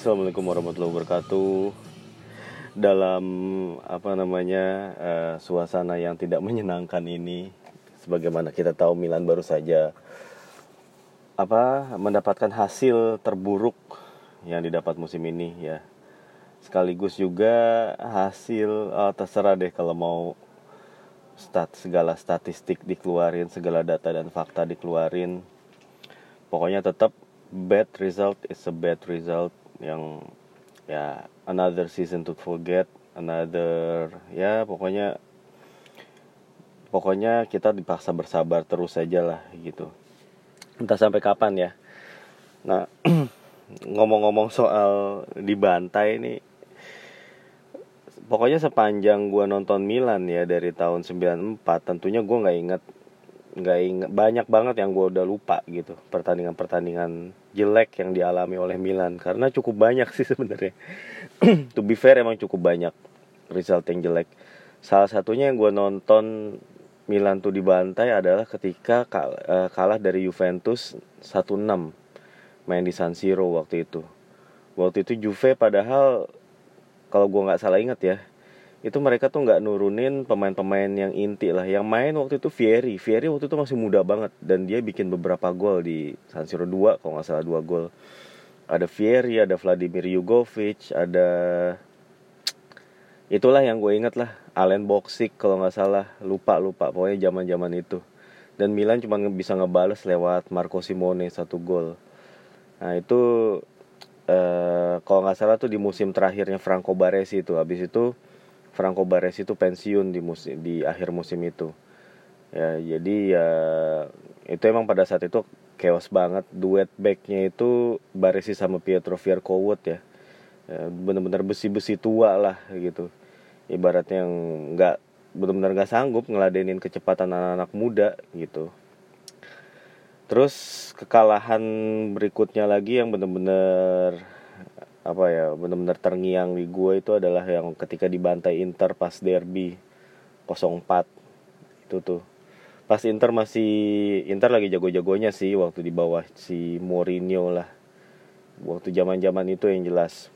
Assalamualaikum warahmatullahi wabarakatuh. Dalam apa namanya uh, suasana yang tidak menyenangkan ini, sebagaimana kita tahu Milan baru saja apa mendapatkan hasil terburuk yang didapat musim ini ya. Sekaligus juga hasil uh, terserah deh kalau mau stat segala statistik dikeluarin, segala data dan fakta dikeluarin. Pokoknya tetap bad result is a bad result yang ya another season to forget another ya pokoknya pokoknya kita dipaksa bersabar terus saja lah gitu. Entah sampai kapan ya. Nah ngomong-ngomong soal dibantai ini pokoknya sepanjang gua nonton Milan ya dari tahun 94 tentunya gua nggak inget nggak inget banyak banget yang gua udah lupa gitu pertandingan-pertandingan jelek yang dialami oleh Milan karena cukup banyak sih sebenarnya. to be fair emang cukup banyak result yang jelek. Salah satunya yang gue nonton Milan tuh dibantai adalah ketika eh, kalah dari Juventus 1-6 main di San Siro waktu itu. Waktu itu Juve padahal kalau gue nggak salah ingat ya itu mereka tuh nggak nurunin pemain-pemain yang inti lah. Yang main waktu itu Fieri Fieri waktu itu masih muda banget. Dan dia bikin beberapa gol di San Siro 2 kalau nggak salah dua gol. Ada Fieri ada Vladimir Jugovic ada itulah yang gue inget lah. Alen Boxic kalau nggak salah. Lupa lupa. Pokoknya zaman zaman itu. Dan Milan cuma bisa ngebales lewat Marco Simone satu gol. Nah itu eh, kalau nggak salah tuh di musim terakhirnya Franco Baresi itu. Habis itu Franco Baresi itu pensiun di musim di akhir musim itu. Ya jadi ya itu emang pada saat itu chaos banget. Duet backnya itu Baresi sama Pietro Vierkovot ya, ya bener-bener besi-besi tua lah gitu. Ibaratnya yang nggak benar-benar nggak sanggup ngeladenin kecepatan anak-anak muda gitu. Terus kekalahan berikutnya lagi yang bener-bener apa ya benar-benar terngiang di gue itu adalah yang ketika dibantai Inter pas derby 04 itu tuh. Pas Inter masih Inter lagi jago-jagonya sih waktu di bawah si Mourinho lah. Waktu zaman-zaman itu yang jelas.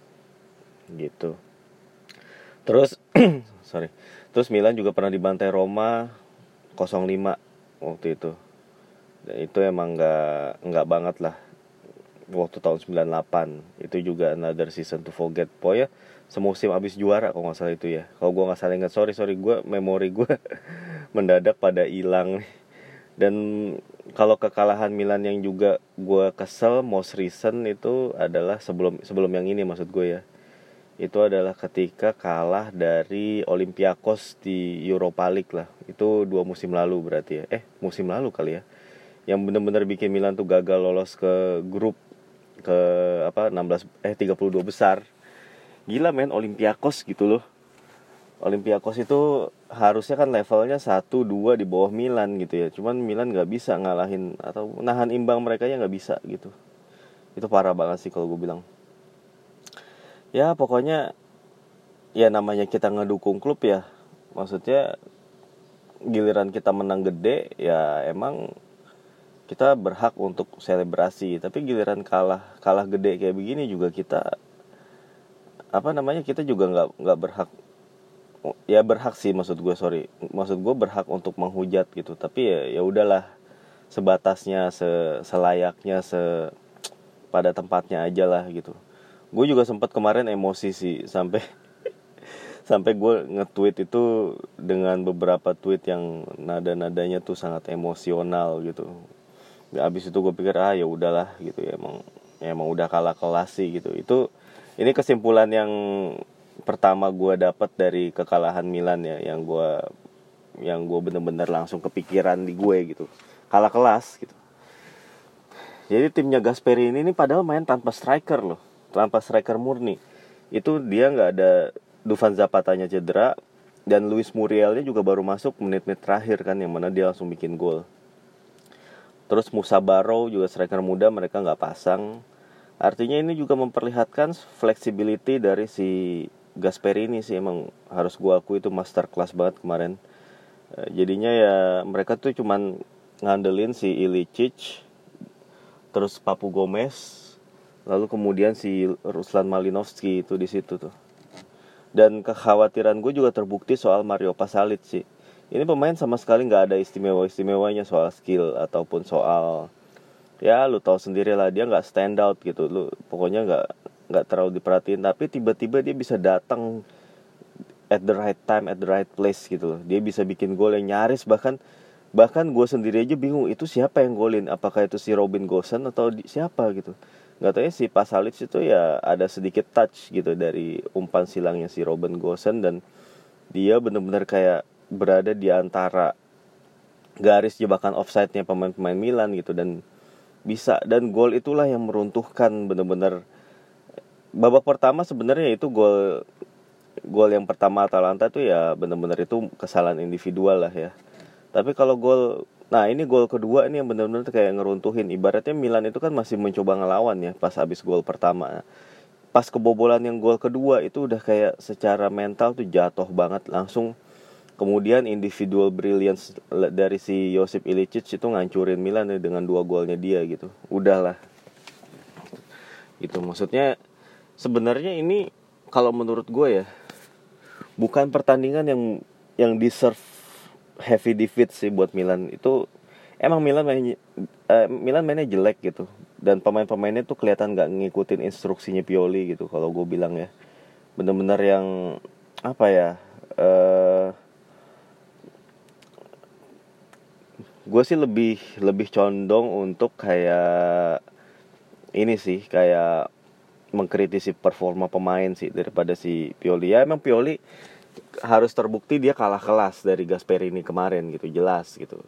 Gitu. Terus sorry. Terus Milan juga pernah dibantai Roma 05 waktu itu. Dan itu emang nggak nggak banget lah waktu tahun 98 itu juga another season to forget. Pokoknya semusim abis juara kalau nggak salah itu ya. Kalau gue nggak salah ingat. Sorry sorry. Gue memori gue mendadak pada hilang dan kalau kekalahan Milan yang juga gue kesel most recent itu adalah sebelum sebelum yang ini maksud gue ya. Itu adalah ketika kalah dari Olympiakos di Europa League lah. Itu dua musim lalu berarti ya. Eh musim lalu kali ya. Yang benar-benar bikin Milan tuh gagal lolos ke grup ke apa 16 eh 32 besar. Gila men Olympiakos gitu loh. Olympiakos itu harusnya kan levelnya 1 2 di bawah Milan gitu ya. Cuman Milan nggak bisa ngalahin atau nahan imbang mereka ya nggak bisa gitu. Itu parah banget sih kalau gue bilang. Ya pokoknya ya namanya kita ngedukung klub ya. Maksudnya giliran kita menang gede ya emang kita berhak untuk selebrasi tapi giliran kalah kalah gede kayak begini juga kita apa namanya kita juga nggak nggak berhak ya berhak sih maksud gue sorry. Maksud gue berhak untuk menghujat gitu tapi ya ya udahlah sebatasnya se selayaknya se pada tempatnya aja lah gitu. Gue juga sempat kemarin emosi sih sampai sampai gue nge-tweet itu dengan beberapa tweet yang nada-nadanya tuh sangat emosional gitu habis itu gue pikir ah ya udahlah gitu ya emang ya emang udah kalah kelas sih gitu. Itu ini kesimpulan yang pertama gue dapat dari kekalahan Milan ya yang gue yang gue bener-bener langsung kepikiran di gue gitu. Kalah kelas gitu. Jadi timnya Gasperini ini padahal main tanpa striker loh tanpa striker murni. Itu dia nggak ada Dufan Zapatanya cedera dan Luis Murielnya juga baru masuk menit-menit terakhir kan yang mana dia langsung bikin gol Terus Musa Barrow juga striker muda mereka nggak pasang. Artinya ini juga memperlihatkan flexibility dari si Gasperini sih emang harus gua akui itu master class banget kemarin. E, jadinya ya mereka tuh cuman ngandelin si Ilicic, terus Papu Gomez, lalu kemudian si Ruslan Malinovski itu di situ tuh dan kekhawatiran gue juga terbukti soal Mario Pasalic sih ini pemain sama sekali nggak ada istimewa istimewanya soal skill ataupun soal ya lu tahu sendiri lah dia nggak stand out gitu. Lu pokoknya nggak nggak terlalu diperhatiin. Tapi tiba-tiba dia bisa datang at the right time at the right place gitu dia bisa bikin gol yang nyaris. Bahkan bahkan gue sendiri aja bingung itu siapa yang golin? Apakah itu si Robin Gosen atau di, siapa gitu? Nggak tahu ya si Pasalic itu ya ada sedikit touch gitu dari umpan silangnya si Robin Gosen. Dan dia benar-benar kayak berada di antara garis jebakan offside-nya pemain-pemain Milan gitu dan bisa dan gol itulah yang meruntuhkan benar-benar. Babak pertama sebenarnya itu gol gol yang pertama Atalanta tuh ya benar-benar itu kesalahan individual lah ya. Tapi kalau gol Nah ini gol kedua ini yang benar-benar kayak ngeruntuhin. Ibaratnya Milan itu kan masih mencoba ngelawan ya pas habis gol pertama. Pas kebobolan yang gol kedua itu udah kayak secara mental tuh jatuh banget. Langsung kemudian individual brilliance dari si Josip Ilicic itu ngancurin Milan ya dengan dua golnya dia gitu. Udahlah Itu maksudnya sebenarnya ini kalau menurut gue ya Bukan pertandingan yang yang deserve heavy defeat sih buat Milan. Itu emang Milan main uh, Milan mainnya jelek gitu. Dan pemain-pemainnya tuh kelihatan nggak ngikutin instruksinya Pioli gitu kalau gue bilang ya. Bener-bener yang apa ya uh, gue sih lebih lebih condong untuk kayak ini sih kayak mengkritisi performa pemain sih daripada si Pioli. Ya emang Pioli harus terbukti dia kalah kelas dari Gasperini kemarin gitu jelas gitu.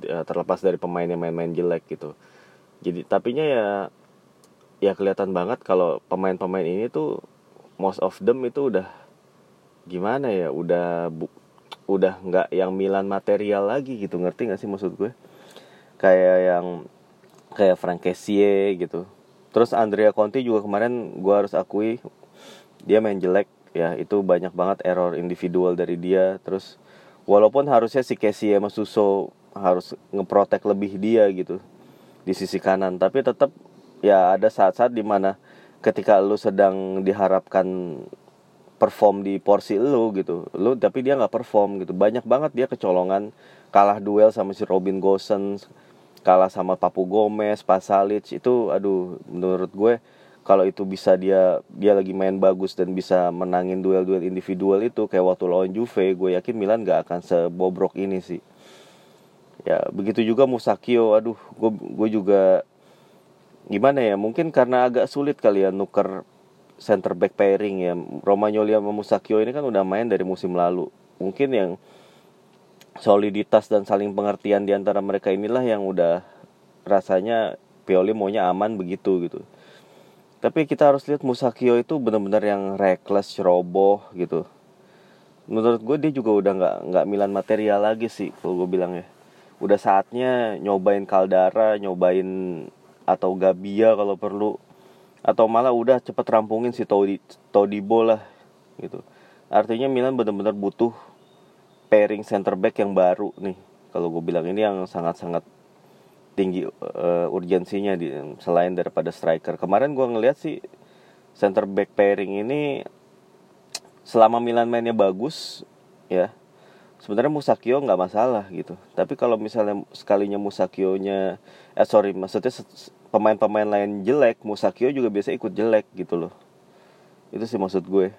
Ya, terlepas dari pemain yang main-main jelek gitu. Jadi tapinya ya ya kelihatan banget kalau pemain-pemain ini tuh most of them itu udah gimana ya udah bu, udah nggak yang Milan material lagi gitu ngerti nggak sih maksud gue? Kayak yang kayak Frank Kessie gitu. Terus Andrea Conti juga kemarin gue harus akui dia main jelek. Ya itu banyak banget error individual dari dia. Terus walaupun harusnya si Casey sama Suso harus ngeprotek lebih dia gitu di sisi kanan. Tapi tetap ya ada saat-saat di mana ketika lu sedang diharapkan perform di porsi lu gitu. Lu tapi dia nggak perform gitu. Banyak banget dia kecolongan. Kalah duel sama si Robin Gosens kalah sama Papu Gomez Pasalic. Itu aduh menurut gue kalau itu bisa dia dia lagi main bagus dan bisa menangin duel-duel individual itu kayak waktu lawan Juve gue yakin Milan gak akan sebobrok ini sih. Ya begitu juga Musakio. Aduh gue gue juga gimana ya mungkin karena agak sulit kali ya nuker center back pairing ya. Romagnoli sama Musakio ini kan udah main dari musim lalu. Mungkin yang soliditas dan saling pengertian di antara mereka inilah yang udah rasanya Pioli maunya aman begitu gitu. Tapi kita harus lihat Musakio itu benar-benar yang reckless ceroboh gitu. Menurut gue dia juga udah nggak nggak Milan material lagi sih kalau gue bilang ya. Udah saatnya nyobain Caldara nyobain atau Gabia kalau perlu atau malah udah cepet rampungin si Todi Todibo lah gitu artinya Milan benar-benar butuh pairing center back yang baru nih kalau gue bilang ini yang sangat-sangat tinggi uh, urgensinya di selain daripada striker. Kemarin gue ngeliat sih center back pairing ini selama Milan mainnya bagus ya sebenarnya Musakio nggak masalah gitu. Tapi kalau misalnya sekalinya Musakio-nya eh sorry maksudnya pemain-pemain lain jelek, Musakio juga biasa ikut jelek gitu loh. Itu sih maksud gue.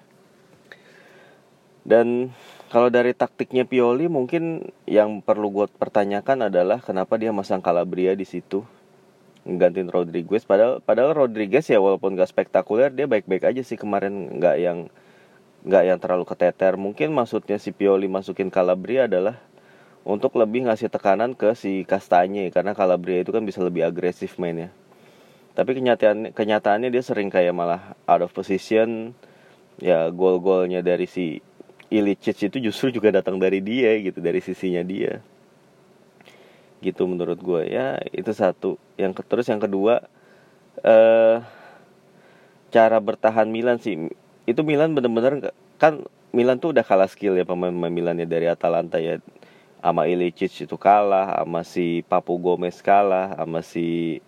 Dan kalau dari taktiknya Pioli mungkin yang perlu gue pertanyakan adalah kenapa dia masang Calabria di situ nggantiin Rodriguez padahal padahal Rodriguez ya walaupun gak spektakuler dia baik-baik aja sih kemarin nggak yang nggak yang terlalu keteter mungkin maksudnya si Pioli masukin Calabria adalah untuk lebih ngasih tekanan ke si Kastanye karena Calabria itu kan bisa lebih agresif mainnya. Tapi kenyataan kenyataannya dia sering kayak malah out of position. Ya gol-golnya dari si Ilicic itu justru juga datang dari dia gitu dari sisinya dia. Gitu menurut gue ya itu satu. Yang terus yang kedua eh cara bertahan Milan sih. Itu Milan bener-bener kan Milan tuh udah kalah skill ya pemain-pemain Milan ya dari Atalanta ya sama Ilicic itu kalah sama si Papu Gomez kalah sama si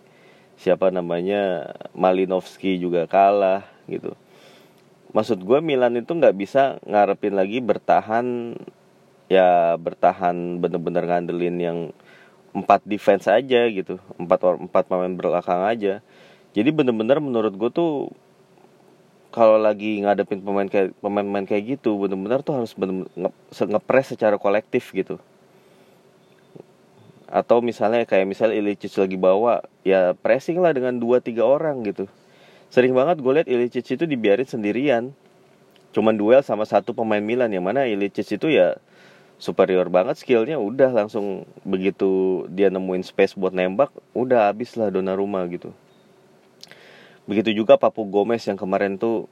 siapa namanya Malinovski juga kalah gitu. Maksud gue Milan itu nggak bisa ngarepin lagi bertahan ya bertahan bener-bener ngandelin yang empat defense aja gitu empat empat pemain belakang aja. Jadi bener-bener menurut gue tuh kalau lagi ngadepin pemain kayak pemain-pemain kayak gitu bener-bener tuh harus bener, -bener nge ngepres secara kolektif gitu atau misalnya kayak misalnya Ilicic lagi bawa ya pressing lah dengan dua tiga orang gitu. Sering banget gue liat Ilicic itu dibiarin sendirian. Cuman duel sama satu pemain Milan yang mana Ilicic itu ya superior banget skillnya udah langsung begitu dia nemuin space buat nembak udah habis lah Donnarumma gitu. Begitu juga Papu Gomez yang kemarin tuh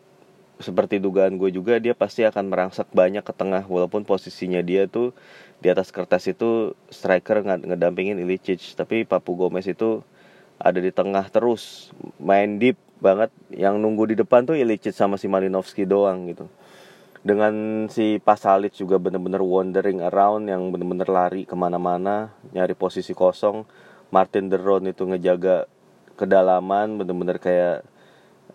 seperti dugaan gue juga dia pasti akan merangsak banyak ke tengah walaupun posisinya dia tuh di atas kertas itu striker nggak ngedampingin Ilicic tapi Papu Gomez itu ada di tengah terus main deep banget. Yang nunggu di depan tuh Ilicic sama si Malinovski doang gitu. Dengan si Pasalic juga bener-bener wandering around yang bener-bener lari ke mana-mana nyari posisi kosong. Martin Deron itu ngejaga kedalaman bener-bener kayak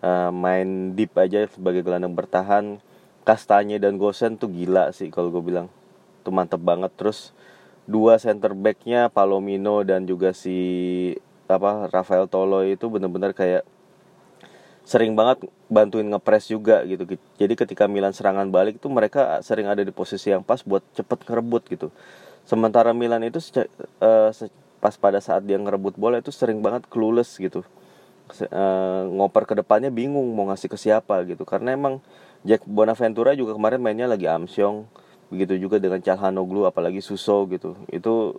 uh, main deep aja sebagai gelandang bertahan. Kastanya dan Gosen tuh gila sih kalau gue bilang. Itu mantep banget. Terus dua center backnya Palomino dan juga si apa Rafael Tolo itu bener-bener kayak sering banget bantuin ngepres juga gitu. Jadi ketika Milan serangan balik itu mereka sering ada di posisi yang pas buat cepet ngerebut gitu. Sementara Milan itu uh, pas pada saat dia ngerebut bola itu sering banget clueless gitu uh, ngoper ke depannya bingung mau ngasih ke siapa gitu. Karena emang Jack Bonaventura juga kemarin mainnya lagi amsyong begitu juga dengan Calhanoglu apalagi Suso gitu. Itu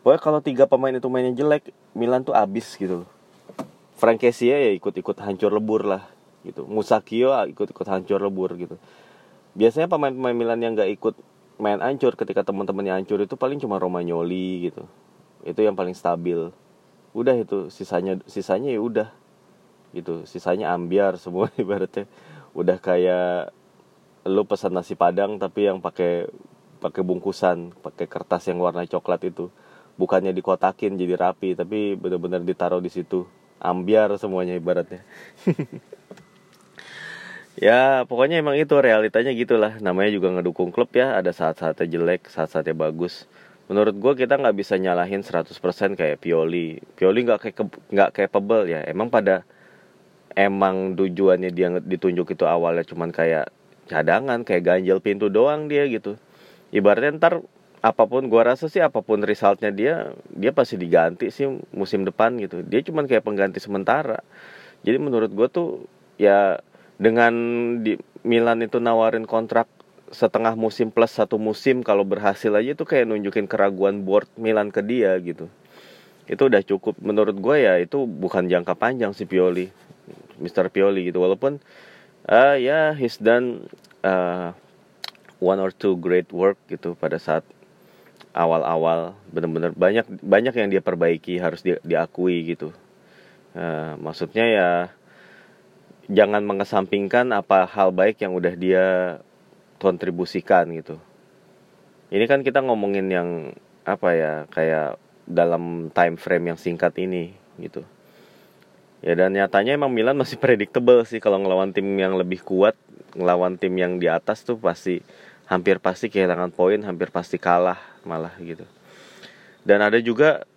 pokoknya kalau tiga pemain itu mainnya jelek Milan tuh abis gitu Frank Kessie ya ikut-ikut hancur lebur lah gitu. Musakio ikut-ikut hancur lebur gitu. Biasanya pemain-pemain Milan yang gak ikut main hancur ketika teman-temannya hancur itu paling cuma Romagnoli gitu. Itu yang paling stabil. Udah itu sisanya sisanya ya udah gitu. Sisanya ambiar semua ibaratnya. Udah kayak lu pesan nasi padang tapi yang pakai pakai bungkusan pakai kertas yang warna coklat itu. Bukannya dikotakin jadi rapi tapi benar-benar ditaruh di situ. Ambiar semuanya ibaratnya. Ya pokoknya emang itu realitanya gitulah. Namanya juga ngedukung klub ya. Ada saat-saatnya jelek saat-saatnya bagus. Menurut gue kita nggak bisa nyalahin 100% kayak Pioli. Pioli nggak kayak nggak capable ya. Emang pada emang tujuannya dia ditunjuk itu awalnya cuman kayak cadangan kayak ganjel pintu doang dia gitu. Ibaratnya ntar apa pun gua rasa sih apa pun resultnya dia dia pasti diganti sih musim depan gitu. Dia cuman kayak pengganti sementara. Jadi menurut gua tuh ya dengan di Milan itu nawarin kontrak setengah musim plus satu musim kalau berhasil aja tuh kayak nunjukin keraguan board Milan ke dia gitu. Itu udah cukup. Menurut gue ya itu bukan jangka panjang si Pioli Mr. Pioli gitu. Walaupun uh, ya yeah, he's done uh, one or two great work gitu pada saat awal-awal. Benar-benar banyak banyak yang dia perbaiki harus di, diakui gitu. Uh, maksudnya ya jangan mengesampingkan apa hal baik yang udah dia kontribusikan gitu. Ini kan kita ngomongin yang apa ya kayak dalam time frame yang singkat ini gitu ya dan nyatanya emang Milan masih predictable sih. Kalau ngelawan tim yang lebih kuat ngelawan tim yang di atas tuh pasti hampir pasti kehilangan poin hampir pasti kalah malah gitu. Dan ada juga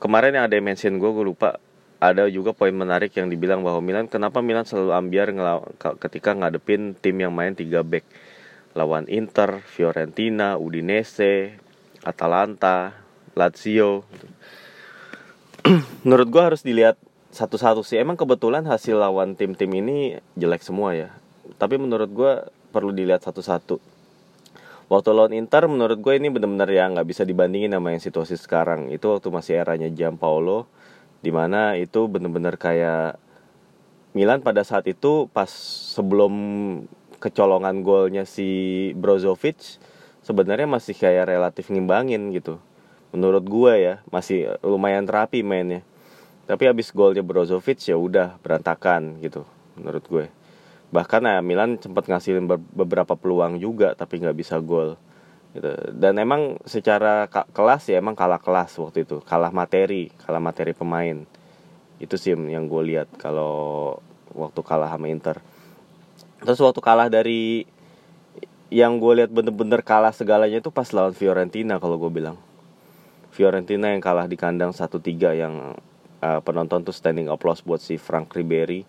kemarin yang ada yang mention gue gue lupa. Ada juga poin menarik yang dibilang bahwa Milan kenapa Milan selalu ambiar ketika ngadepin tim yang main 3 back. Lawan Inter, Fiorentina, Udinese, Atalanta, Lazio. Menurut gue harus dilihat satu-satu sih. Emang kebetulan hasil lawan tim-tim ini jelek semua ya. Tapi menurut gue perlu dilihat satu-satu. Waktu lawan Inter menurut gue ini benar-benar ya nggak bisa dibandingin sama yang situasi sekarang. Itu waktu masih eranya Jam Paulo di mana itu benar-benar kayak Milan pada saat itu pas sebelum kecolongan golnya si Brozovic sebenarnya masih kayak relatif ngimbangin gitu. Menurut gue ya masih lumayan terapi mainnya tapi habis golnya Brozovic ya udah berantakan gitu menurut gue. Bahkan ya Milan sempat ngasilin beberapa peluang juga tapi nggak bisa gol gitu. Dan emang secara kelas ya emang kalah kelas waktu itu. Kalah materi kalah materi pemain. Itu sih yang gue lihat kalau waktu kalah sama Inter. Terus waktu kalah dari yang gue lihat bener-bener kalah segalanya itu pas lawan Fiorentina kalau gue bilang. Fiorentina yang kalah di kandang 1-3 yang uh, penonton tuh standing applause buat si Frank Ribery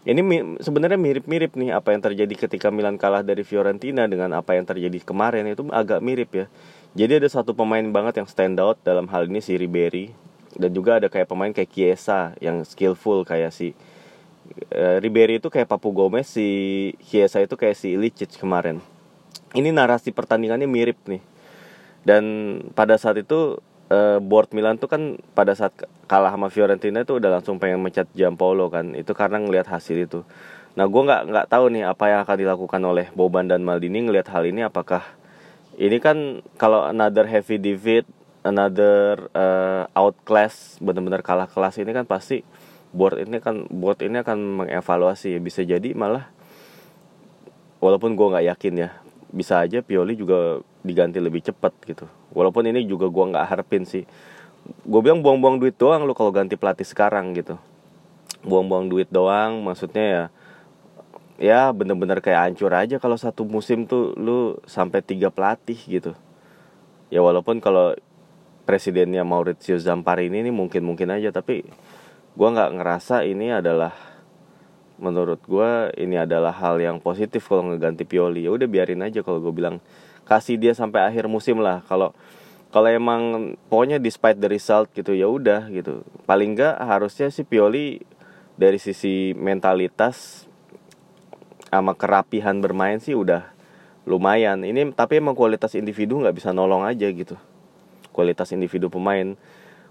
ini mi sebenarnya mirip-mirip nih apa yang terjadi ketika Milan kalah dari Fiorentina dengan apa yang terjadi kemarin itu agak mirip ya. Jadi ada satu pemain banget yang stand out dalam hal ini si Ribery dan juga ada kayak pemain kayak Chiesa yang skillful kayak si uh, Ribery itu kayak Papu Gomez, si Chiesa itu kayak si Ilicic kemarin. Ini narasi pertandingannya mirip nih. Dan pada saat itu uh, board Milan tuh kan pada saat kalah sama Fiorentina itu udah langsung pengen mencat Giampolo kan. Itu karena ngelihat hasil itu. Nah gue nggak nggak tahu nih apa yang akan dilakukan oleh Boban dan Maldini ngelihat hal ini. Apakah ini kan kalau another heavy defeat another uh, outclass benar-benar kalah kelas ini kan pasti board ini kan board ini akan mengevaluasi. Bisa jadi malah walaupun gue nggak yakin ya bisa aja Pioli juga diganti lebih cepat gitu. Walaupun ini juga gua nggak harapin sih. Gue bilang buang-buang duit doang lu kalau ganti pelatih sekarang gitu. Buang-buang duit doang maksudnya ya ya bener-bener kayak hancur aja kalau satu musim tuh lu sampai tiga pelatih gitu. Ya walaupun kalau presidennya Maurizio Zamparini ini mungkin mungkin aja tapi gue nggak ngerasa ini adalah menurut gue ini adalah hal yang positif kalau ngeganti Pioli. Ya udah biarin aja kalau gue bilang kasih dia sampai akhir musim lah. Kalau kalau emang pokoknya despite the result gitu ya udah gitu. Paling enggak harusnya si Pioli dari sisi mentalitas sama kerapihan bermain sih udah lumayan. Ini tapi emang kualitas individu nggak bisa nolong aja gitu. Kualitas individu pemain.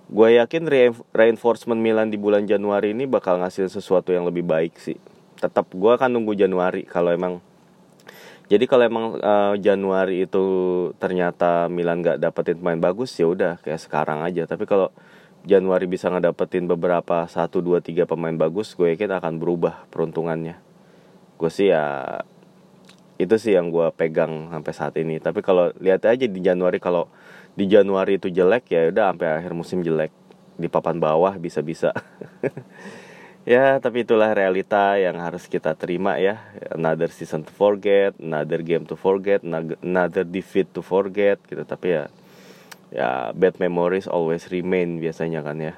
Gue yakin reinforcement Milan di bulan Januari ini bakal ngasih sesuatu yang lebih baik sih. Tetap gue akan nunggu Januari kalau emang jadi kalau emang uh, Januari itu ternyata Milan nggak dapetin pemain bagus ya udah kayak sekarang aja. Tapi kalau Januari bisa ngedapetin beberapa satu dua tiga pemain bagus, gue yakin akan berubah peruntungannya. Gue sih ya itu sih yang gue pegang sampai saat ini. Tapi kalau lihat aja di Januari kalau di Januari itu jelek ya udah sampai akhir musim jelek di papan bawah bisa-bisa. ya tapi itulah realita yang harus kita terima ya. Another season to forget another game to forget another defeat to forget gitu. Tapi ya ya bad memories always remain biasanya kan ya.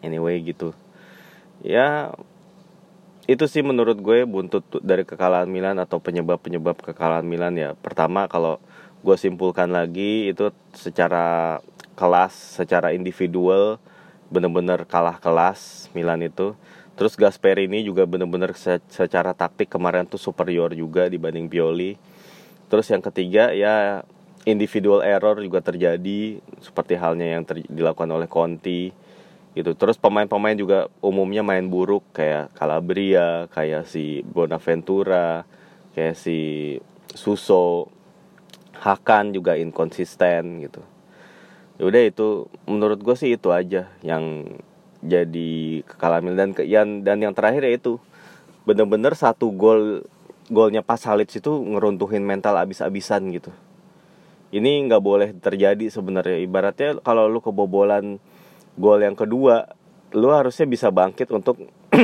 Anyway gitu. Ya itu sih menurut gue buntut dari kekalahan Milan atau penyebab-penyebab kekalahan Milan ya. Pertama kalau gue simpulkan lagi itu secara kelas secara individual bener-bener kalah kelas Milan itu. Terus Gasperini juga bener-bener secara taktik kemarin tuh superior juga dibanding Pioli. Terus yang ketiga ya individual error juga terjadi seperti halnya yang dilakukan oleh Conti gitu. Terus pemain-pemain juga umumnya main buruk kayak Calabria kayak si Bonaventura kayak si Suso. Hakan juga inkonsisten gitu udah itu menurut gue sih itu aja yang jadi kekalahan dan yang dan yang terakhir ya itu bener-bener satu gol golnya pas Salib itu ngeruntuhin mental abis-abisan gitu. Ini nggak boleh terjadi sebenarnya. Ibaratnya kalau lu kebobolan gol yang kedua lu harusnya bisa bangkit untuk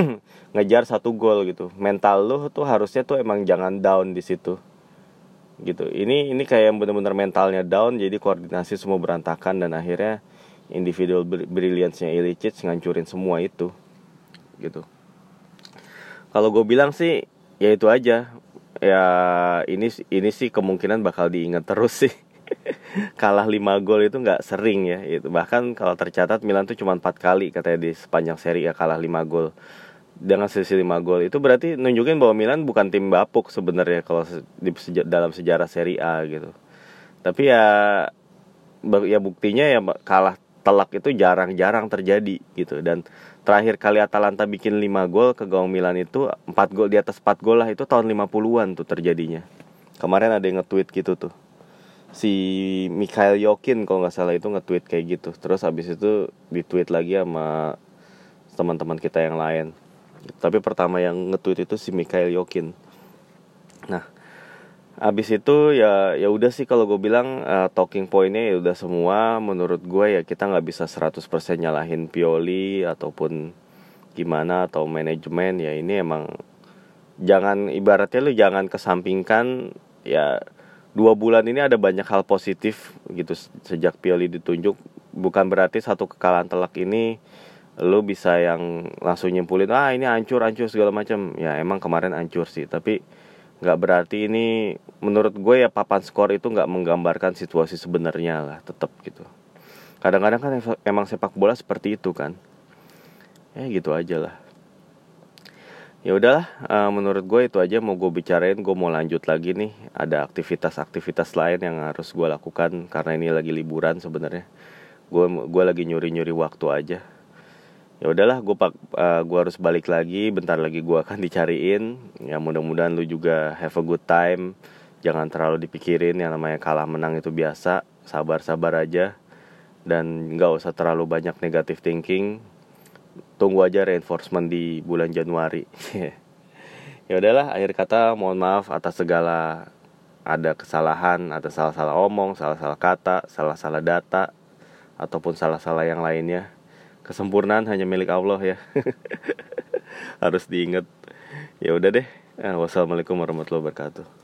ngejar satu gol gitu. Mental lu tuh harusnya tuh emang jangan down di situ gitu. Ini ini kayak yang benar-benar mentalnya down jadi koordinasi semua berantakan dan akhirnya individual brilliance-nya Ilicic ngancurin semua itu gitu. Kalau gue bilang sih ya itu aja. Ya ini ini sih kemungkinan bakal diingat terus sih. Kalah 5 gol itu nggak sering ya itu bahkan kalau tercatat Milan tuh cuma empat kali katanya di sepanjang seri ya kalah 5 gol dengan selisih 5 gol itu berarti nunjukin bahwa Milan bukan tim bapuk sebenarnya kalau di seja, dalam sejarah Serie A gitu. Tapi ya ya buktinya ya kalah telak itu jarang-jarang terjadi gitu dan terakhir kali Atalanta bikin 5 gol ke gawang Milan itu 4 gol di atas 4 gol lah itu tahun 50-an tuh terjadinya. Kemarin ada yang nge-tweet gitu tuh. Si Mikhail Yokin kalau nggak salah itu nge-tweet kayak gitu. Terus habis itu di-tweet lagi sama teman-teman kita yang lain tapi pertama yang nge-tweet itu si Mikhail Yokin. Nah abis itu ya ya udah sih kalau gue bilang uh, talking pointnya ya udah semua. Menurut gue ya kita nggak bisa 100% nyalahin Pioli ataupun gimana atau manajemen. Ya ini emang jangan ibaratnya lu jangan kesampingkan ya dua bulan ini ada banyak hal positif gitu sejak Pioli ditunjuk. Bukan berarti satu kekalahan telak ini lu bisa yang langsung nyimpulin ah ini hancur hancur segala macam. Ya emang kemarin hancur sih tapi nggak berarti ini menurut gue ya papan skor itu nggak menggambarkan situasi sebenarnya lah tetap gitu. Kadang-kadang kan emang sepak bola seperti itu kan. Ya gitu aja lah. Ya udahlah uh, menurut gue itu aja mau gue bicarain gue mau lanjut lagi nih. Ada aktivitas-aktivitas lain yang harus gue lakukan karena ini lagi liburan sebenarnya. Gue gue lagi nyuri-nyuri waktu aja ya udahlah gue pak uh, gue harus balik lagi bentar lagi gue akan dicariin. Ya mudah-mudahan lu juga have a good time. Jangan terlalu dipikirin yang namanya kalah menang itu biasa. Sabar-sabar aja. Dan nggak usah terlalu banyak negatif thinking. Tunggu aja reinforcement di bulan Januari. Ya udahlah akhir kata mohon maaf atas segala ada kesalahan ada salah-salah omong salah-salah kata salah-salah data ataupun salah-salah yang lainnya kesempurnaan hanya milik Allah ya. Harus diingat. Ya udah deh. Wassalamualaikum warahmatullahi wabarakatuh